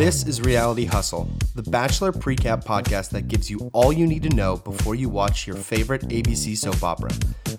This is Reality Hustle, the Bachelor Precap podcast that gives you all you need to know before you watch your favorite ABC soap opera.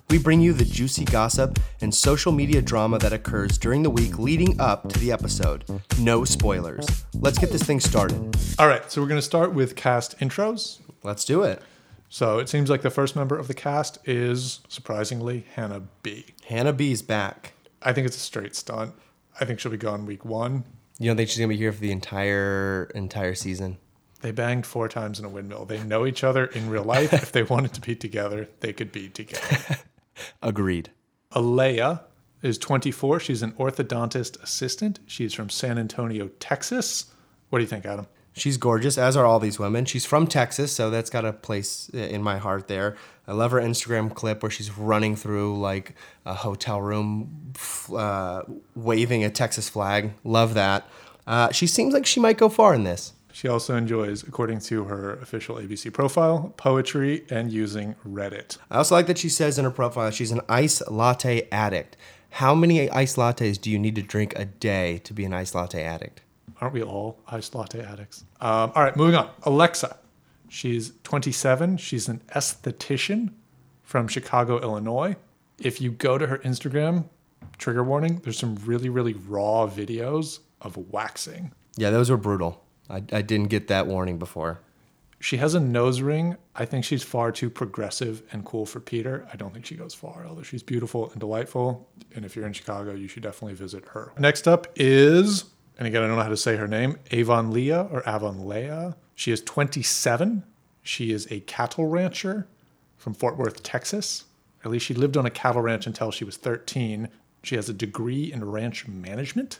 We bring you the juicy gossip and social media drama that occurs during the week leading up to the episode. No spoilers. Let's get this thing started. All right, so we're going to start with cast intros. Let's do it. So it seems like the first member of the cast is surprisingly Hannah B. Hannah B's back. I think it's a straight stunt. I think she'll be gone week one. You don't think she's gonna be here for the entire entire season? They banged four times in a windmill. They know each other in real life. if they wanted to be together, they could be together. Agreed. Alea is 24. She's an orthodontist assistant. She's from San Antonio, Texas. What do you think, Adam? She's gorgeous, as are all these women. She's from Texas, so that's got a place in my heart there. I love her Instagram clip where she's running through like a hotel room, uh, waving a Texas flag. Love that. Uh, she seems like she might go far in this. She also enjoys, according to her official ABC profile, poetry and using Reddit. I also like that she says in her profile she's an ice latte addict. How many ice lattes do you need to drink a day to be an ice latte addict? Aren't we all iced latte addicts? Um, all right, moving on. Alexa. She's 27. She's an esthetician from Chicago, Illinois. If you go to her Instagram, trigger warning, there's some really, really raw videos of waxing. Yeah, those were brutal. I, I didn't get that warning before. She has a nose ring. I think she's far too progressive and cool for Peter. I don't think she goes far, although she's beautiful and delightful. And if you're in Chicago, you should definitely visit her. Next up is and again, I don't know how to say her name, Avon Leah or Avon Leah. She is 27. She is a cattle rancher from Fort Worth, Texas. At least she lived on a cattle ranch until she was 13. She has a degree in ranch management.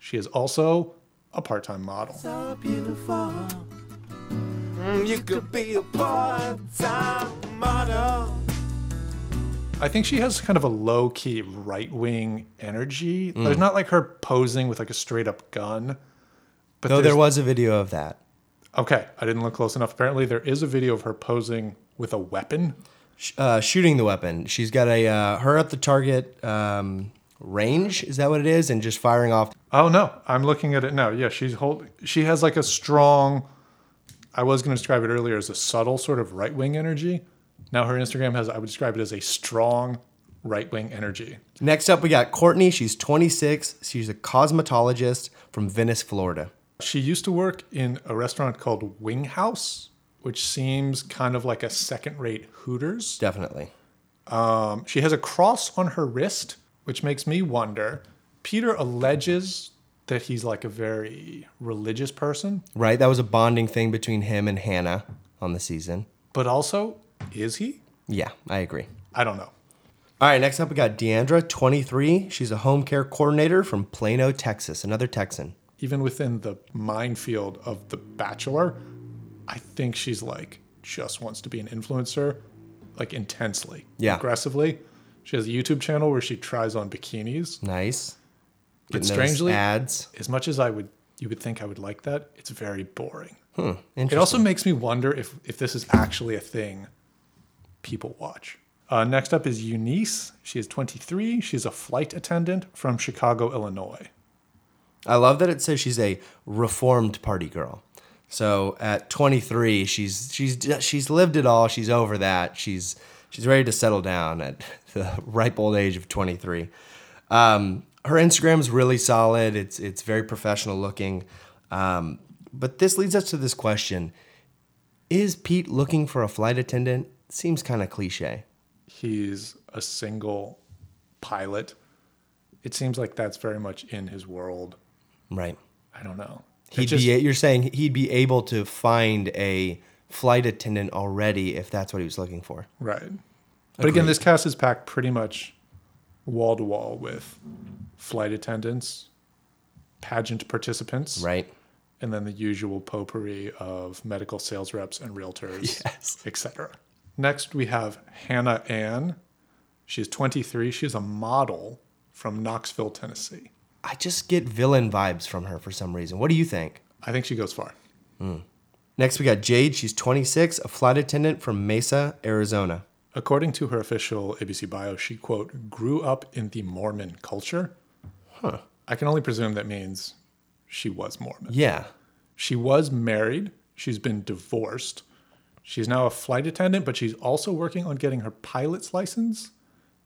She is also a part time model. So I think she has kind of a low key right wing energy. Mm. There's not like her posing with like a straight up gun. But no, there was a video of that. Okay, I didn't look close enough. Apparently, there is a video of her posing with a weapon, uh, shooting the weapon. She's got a uh, her at the target um, range. Is that what it is? And just firing off. Oh no, I'm looking at it now. Yeah, she's hold. She has like a strong. I was going to describe it earlier as a subtle sort of right wing energy now her Instagram has, I would describe it as a strong right wing energy. Next up, we got Courtney. She's 26. She's a cosmetologist from Venice, Florida. She used to work in a restaurant called Wing House, which seems kind of like a second rate Hooters. Definitely. Um, she has a cross on her wrist, which makes me wonder. Peter alleges that he's like a very religious person. Right. That was a bonding thing between him and Hannah on the season. But also, is he? Yeah, I agree. I don't know. All right, next up we got Deandra, 23. She's a home care coordinator from Plano, Texas, another Texan. Even within the minefield of The Bachelor, I think she's like just wants to be an influencer, like intensely, yeah, aggressively. She has a YouTube channel where she tries on bikinis. Nice. But strangely, ads. As much as I would, you would think I would like that. It's very boring. Hmm, it also makes me wonder if if this is actually a thing people watch. Uh, next up is Eunice. She is 23. She's a flight attendant from Chicago, Illinois. I love that it says she's a reformed party girl. So at 23, she's she's she's lived it all. She's over that. She's she's ready to settle down at the ripe old age of 23. Um, her Instagram is really solid. It's it's very professional looking. Um, but this leads us to this question: Is Pete looking for a flight attendant? Seems kind of cliche. He's a single pilot. It seems like that's very much in his world. Right. I don't know. He'd just, be you're saying he'd be able to find a flight attendant already if that's what he was looking for. Right. But again, this cast is packed pretty much wall to wall with flight attendants, pageant participants. Right. And then the usual potpourri of medical sales reps and realtors, yes. etc. Next, we have Hannah Ann. She's 23. She's a model from Knoxville, Tennessee. I just get villain vibes from her for some reason. What do you think? I think she goes far. Mm. Next, we got Jade. She's 26, a flight attendant from Mesa, Arizona. According to her official ABC bio, she, quote, grew up in the Mormon culture. Huh. I can only presume that means she was Mormon. Yeah. She was married. She's been divorced. She's now a flight attendant, but she's also working on getting her pilot's license.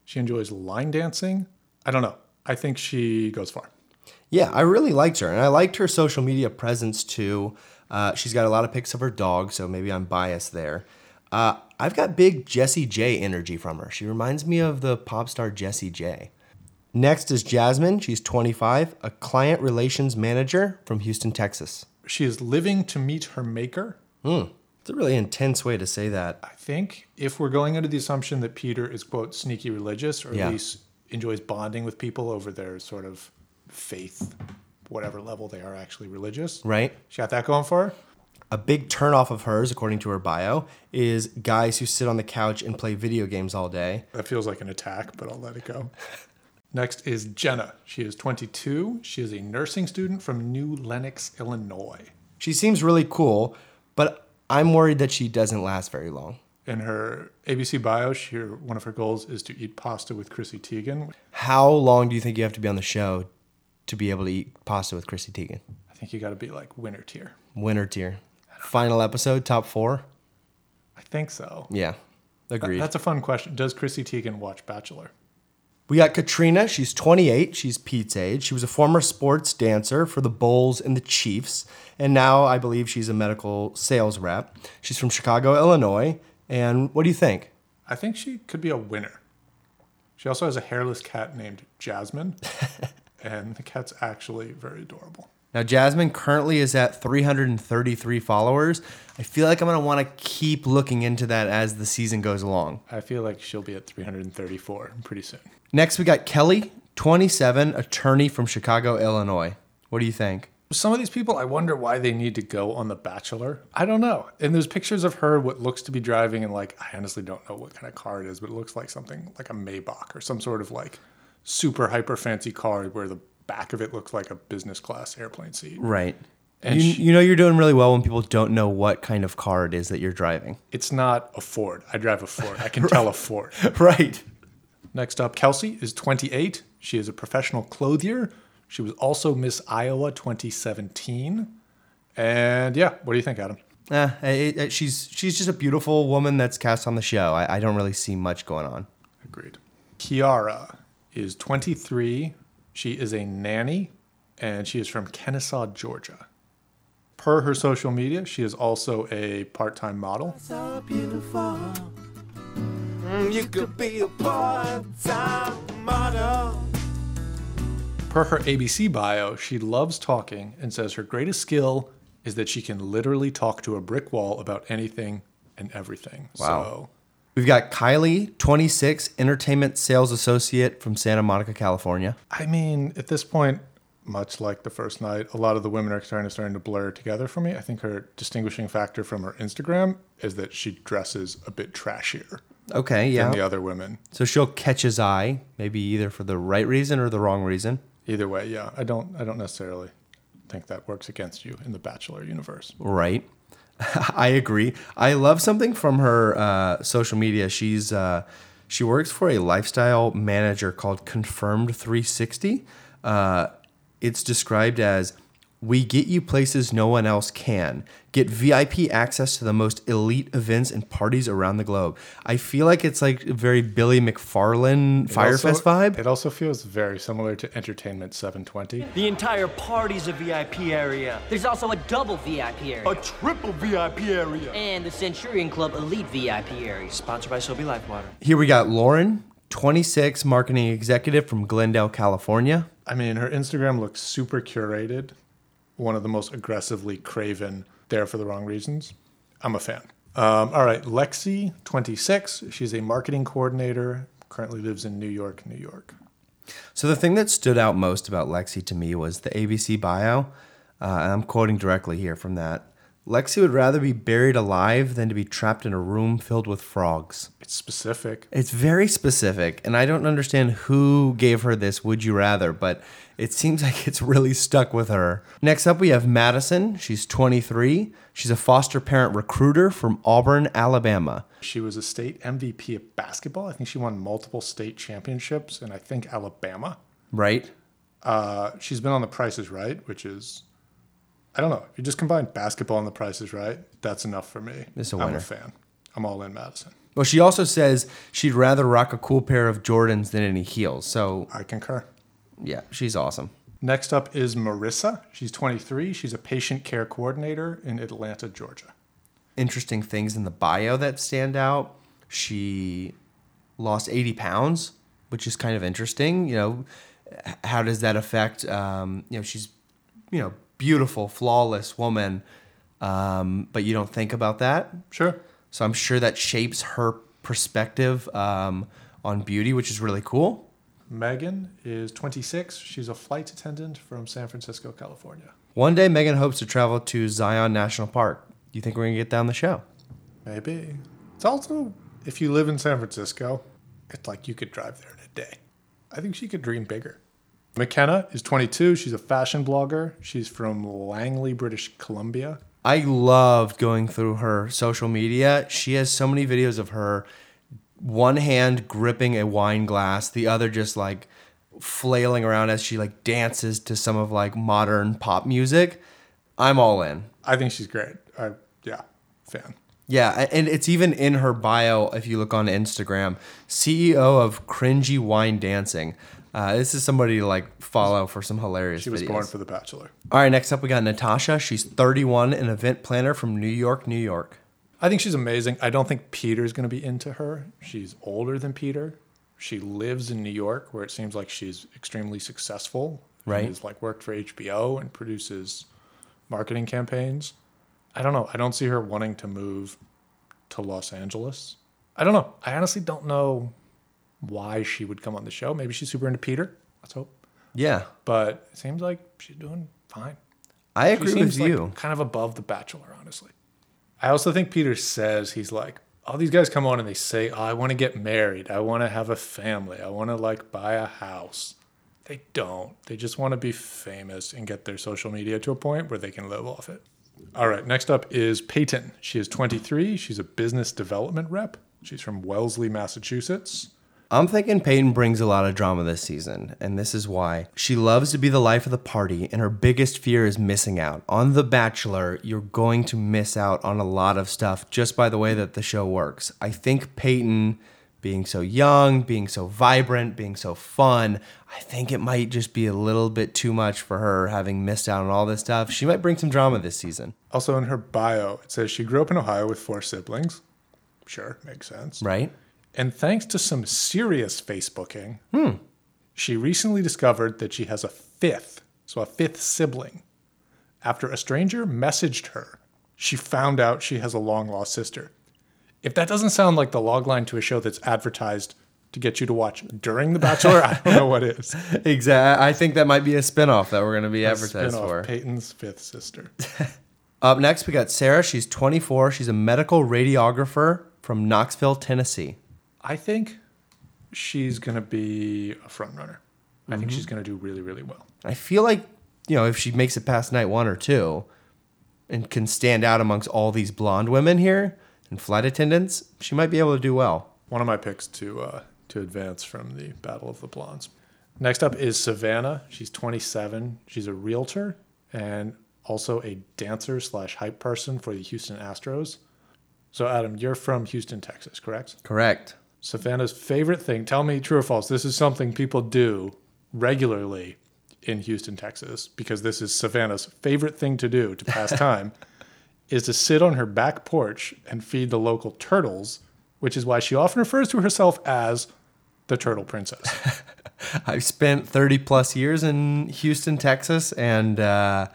She enjoys line dancing. I don't know. I think she goes far. Yeah, I really liked her, and I liked her social media presence too. Uh, she's got a lot of pics of her dog, so maybe I'm biased there. Uh, I've got big Jessie J energy from her. She reminds me of the pop star Jessie J. Next is Jasmine. She's 25, a client relations manager from Houston, Texas. She is living to meet her maker. It's a really intense way to say that. I think if we're going under the assumption that Peter is, quote, sneaky religious, or Yeah. at least enjoys bonding with people over their sort of faith, whatever level they are actually religious. Right? She got that going for her. A big turnoff of hers, according to her bio, is guys who sit on the couch and play video games all day. That feels like an attack, but I'll let it go. Next is Jenna. She is 22. She is a nursing student from New Lenox, Illinois. She seems really cool, but I'm worried that she doesn't last very long. In her ABC bio, she, one of her goals is to eat pasta with Chrissy Teigen. How long do you think you have to be on the show to be able to eat pasta with Chrissy Teigen? I think you got to be like winner tier. Winner tier. Final episode, top four? I think so. Yeah, agreed. That's a fun question. Does Chrissy Teigen watch Bachelor? We got Katrina. She's 28. She's Pete's age. She was a former sports dancer for the Bulls and the Chiefs. And now I believe she's a medical sales rep. She's from Chicago, Illinois. And what do you think? I think she could be a winner. She also has a hairless cat named Jasmine, and the cat's actually very adorable. Now, Jasmine currently is at 333 followers. I feel like I'm going to want to keep looking into that as the season goes along. I feel like she'll be at 334 pretty soon. Next, we got Kelly, 27, attorney from Chicago, Illinois. What do you think? Some of these people, I wonder why they need to go on The Bachelor. I don't know. And there's pictures of her, what looks to be driving, and like, I honestly don't know what kind of car it is, but it looks like something like a Maybach or some sort of like super hyper fancy car where the back of it looks like a business class airplane seat. Right. And you, she- you know you're doing really well when people don't know what kind of car it is that you're driving. It's not a Ford. I drive a Ford. I can tell a Ford. right. Next up, Kelsey is 28. She is a professional clothier. She was also Miss Iowa 2017. And yeah, what do you think, Adam? Uh, it, it- she's she's just a beautiful woman that's cast on the show. I, I don't really see much going on. Agreed. Kiara is 23. She is a nanny and she is from Kennesaw, Georgia. Per her social media, she is also a part time model. so beautiful. Mm, You could be a part-time model. Per her ABC bio, she loves talking and says her greatest skill is that she can literally talk to a brick wall about anything and everything. Wow. So We've got Kylie, 26, entertainment sales associate from Santa Monica, California. I mean, at this point, much like the first night, a lot of the women are kind of starting to blur together for me. I think her distinguishing factor from her Instagram is that she dresses a bit trashier Okay, yeah. than the other women. So she'll catch his eye, maybe either for the right reason or the wrong reason. Either way, yeah, I don't, I don't necessarily think that works against you in the Bachelor universe. Right. I agree. I love something from her uh, social media. She's uh, she works for a lifestyle manager called Confirmed 360. Uh, it's described as we get you places no one else can. Get VIP access to the most elite events and parties around the globe. I feel like it's like a very Billy McFarland It Fyre Fest vibe. It also feels very similar to Entertainment 720. The entire party's a VIP area. There's also a double VIP area. A triple VIP area. and the Centurion Club Elite VIP area. Sponsored by Sobe Life Water. Here we got Lauren, 26, marketing executive from Glendale, California. I mean, her Instagram looks super curated, one of the most aggressively craven, there for the wrong reasons. I'm a fan. Um, all right, Lexi, 26. She's a marketing coordinator, currently lives in New York, New York. So the thing that stood out most about Lexi to me was the ABC bio, uh, and I'm quoting directly here from that. Lexi would rather be buried alive than to be trapped in a room filled with frogs. It's specific. It's very specific, and I don't understand who gave her this would you rather, but it seems like it's really stuck with her. Next up, we have Madison. She's 23. She's a foster parent recruiter from Auburn, Alabama. She was a state MVP at basketball. I think she won multiple state championships in, I think, Alabama. Right? Uh, she's been on The Price is Right, which is I don't know. If you just combine basketball and the Price is Right, that's enough for me. It's a I'm winner. a fan. I'm all in Madison. Well, she also says she'd rather rock a cool pair of Jordans than any heels. So, I concur. yeah, she's awesome. Next up is Marissa. She's 23. She's a patient care coordinator in Atlanta, Georgia. Interesting things in the bio that stand out. She lost 80 pounds, which is kind of interesting. You know, how does that affect, um, you know, she's, you know, beautiful, flawless woman, um, but you don't think about that. Sure. So I'm sure that shapes her perspective um, on beauty, which is really cool. Megan is 26. She's a flight attendant from San Francisco, California. One day, Megan hopes to travel to Zion National Park. Do you think we're gonna get down the show? Maybe. It's also, if you live in San Francisco, it's like you could drive there in a day. I think she could dream bigger. McKenna is 22. She's a fashion blogger. She's from Langley, British Columbia. I loved going through her social media. She has so many videos of her one hand gripping a wine glass, the other just like flailing around as she like dances to some of like modern pop music. I'm all in. I think she's great. I, yeah, fan. Yeah, and it's even in her bio if you look on Instagram. CEO of Cringy Wine Dancing. Uh, this is somebody to like follow for some hilarious She was videos. born for The Bachelor. All right, next up we got Natasha. She's 31, an event planner from New York, New York. I think she's amazing. I don't think Peter's going to be into her. She's older than Peter. She lives in New York, where it seems like she's extremely successful. Right. She's like worked for HBO and produces marketing campaigns. I don't know. I don't see her wanting to move to Los Angeles. I don't know. I honestly don't know why she would come on the show. Maybe she's super into Peter. Let's hope. Yeah, But it seems like she's doing fine. I She agree seems with like you. kind of above the Bachelor, honestly. I also think Peter says he's like, all these guys come on and they say, oh, I want to get married. I want to have a family. I want to like buy a house. They don't. They just want to be famous and get their social media to a point where they can live off it. All right, next up is Peyton. She is 23. She's a business development rep. She's from Wellesley, Massachusetts. I'm thinking Peyton brings a lot of drama this season, and this is why. She loves to be the life of the party, and her biggest fear is missing out. On The Bachelor, you're going to miss out on a lot of stuff just by the way that the show works. I think Peyton, being so young, being so vibrant, being so fun, I think it might just be a little bit too much for her having missed out on all this stuff. She might bring some drama this season, Also, in her bio, it says she grew up in Ohio with four siblings. Sure, makes sense. right? And thanks to some serious Facebooking, Hmm. she recently discovered that she has a fifth, so a fifth sibling. After a stranger messaged her, she found out she has a long lost sister. If that doesn't sound like the logline to a show that's advertised to get you to watch during The Bachelor, I don't know what is. Exactly. I think that might be a spinoff that we're going to be advertised Spin-off, for. Peyton's fifth sister. Up next, we got Sarah. She's 24. She's a medical radiographer from Knoxville, Tennessee. I think she's going to be a front runner. I Mm-hmm. think she's going to do really, really well. I feel like, you know, if she makes it past night one or two and can stand out amongst all these blonde women here and flight attendants, she might be able to do well. One of my picks to uh, to advance from the Battle of the Blondes. Next up is Savannah. She's 27. She's a realtor and also a dancer slash hype person for the Houston Astros. So Adam, you're from Houston, Texas, correct? Correct. Savannah's favorite thing. Tell me true or false. This is something people do regularly in Houston, Texas, because this is Savannah's favorite thing to do to pass time, is to sit on her back porch and feed the local turtles, which is why she often refers to herself as the Turtle Princess. I've spent 30 plus years in Houston, Texas, and uh,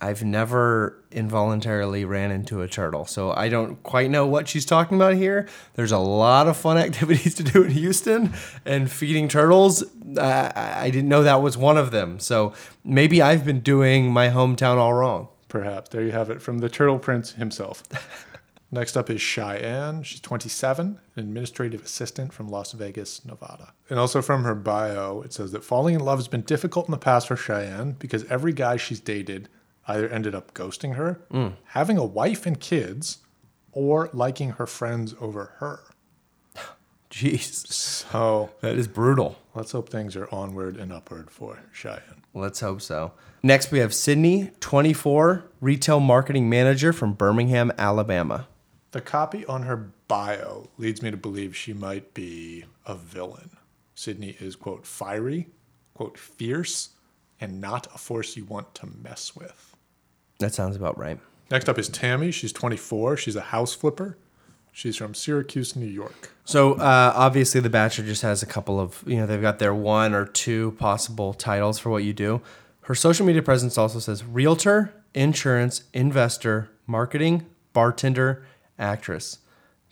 I've never involuntarily ran into a turtle. So I don't quite know what she's talking about here. There's a lot of fun activities to do in Houston, and feeding turtles, uh, I I didn't know that was one of them. So maybe I've been doing my hometown all wrong. Perhaps. There you have it from the Turtle Prince himself. Next up is Cheyenne. She's 27, an administrative assistant from Las Vegas, Nevada. And also from her bio, it says that falling in love has been difficult in the past for Cheyenne because every guy she's dated either ended up ghosting her, mm. having a wife and kids, or liking her friends over her. Jeez, So that is brutal. let's hope things are onward and upward for Cheyenne. Let's hope so. Next, we have Sydney, 24, retail marketing manager from Birmingham, Alabama. The copy on her bio leads me to believe she might be a villain. Sydney is, quote, fiery, quote, fierce, and not a force you want to mess with. That sounds about right. Next up is Tammy. She's 24. She's a house flipper. She's from Syracuse, New York. So uh, obviously, The Bachelor just has a couple of, you know, they've got their one or two possible titles for what you do. Her social media presence also says realtor, insurance, investor, marketing, bartender, actress.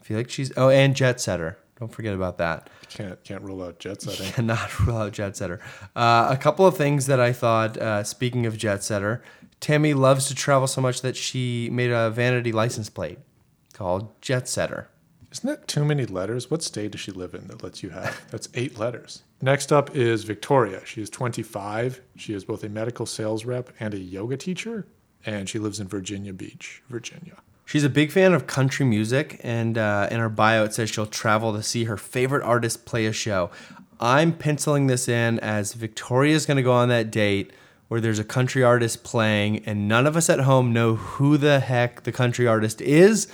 I feel like she's, oh, and jet setter. Don't forget about that. Can't can't rule out jet setting. Cannot rule out jet setter. Uh, a couple of things that I thought, uh, speaking of jet setter, Tammy loves to travel so much that she made a vanity license plate called Jet Setter. Isn't that too many letters? What state does she live in that lets you have? That's eight letters. Next up is Victoria. She is 25. She is both a medical sales rep and a yoga teacher, and she lives in Virginia Beach, Virginia. She's a big fan of country music, and uh, in her bio it says she'll travel to see her favorite artist play a show. I'm penciling this in as Victoria's going to go on that date where there's a country artist playing, and none of us at home know who the heck the country artist is,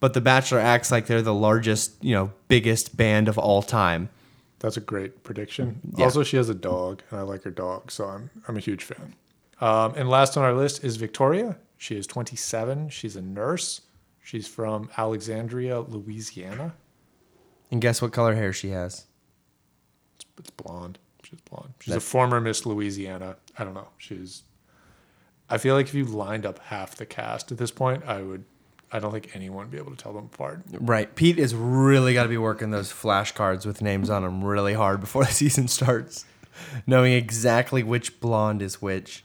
but The Bachelor acts like they're the largest, you know, biggest band of all time. That's a great prediction. Yeah. Also, she has a dog, and I like her dog, so I'm I'm a huge fan. Um, and last on our list is Victoria. She is 27. She's a nurse. She's from Alexandria, Louisiana. And guess what color hair she has? It's, it's blonde. She's blonde. She's a former Miss Louisiana. I don't know. She's. I feel like if you lined up half the cast at this point, I would. I don't think anyone would be able to tell them apart. Right. Pete is really got to be working those flashcards with names on them really hard before the season starts, knowing exactly which blonde is which.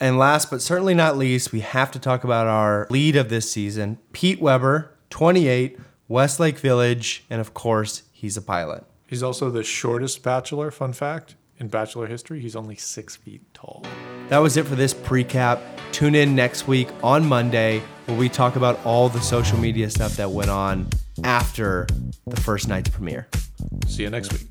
And last but certainly not least, we have to talk about our lead of this season, Pete Weber, 28, Westlake Village, and of course, he's a pilot. He's also the shortest bachelor. Fun fact in bachelor history, he's only six feet tall. That was it for this pre-cap. Tune in next week on Monday where we talk about all the social media stuff that went on after the first night's premiere. See you next week.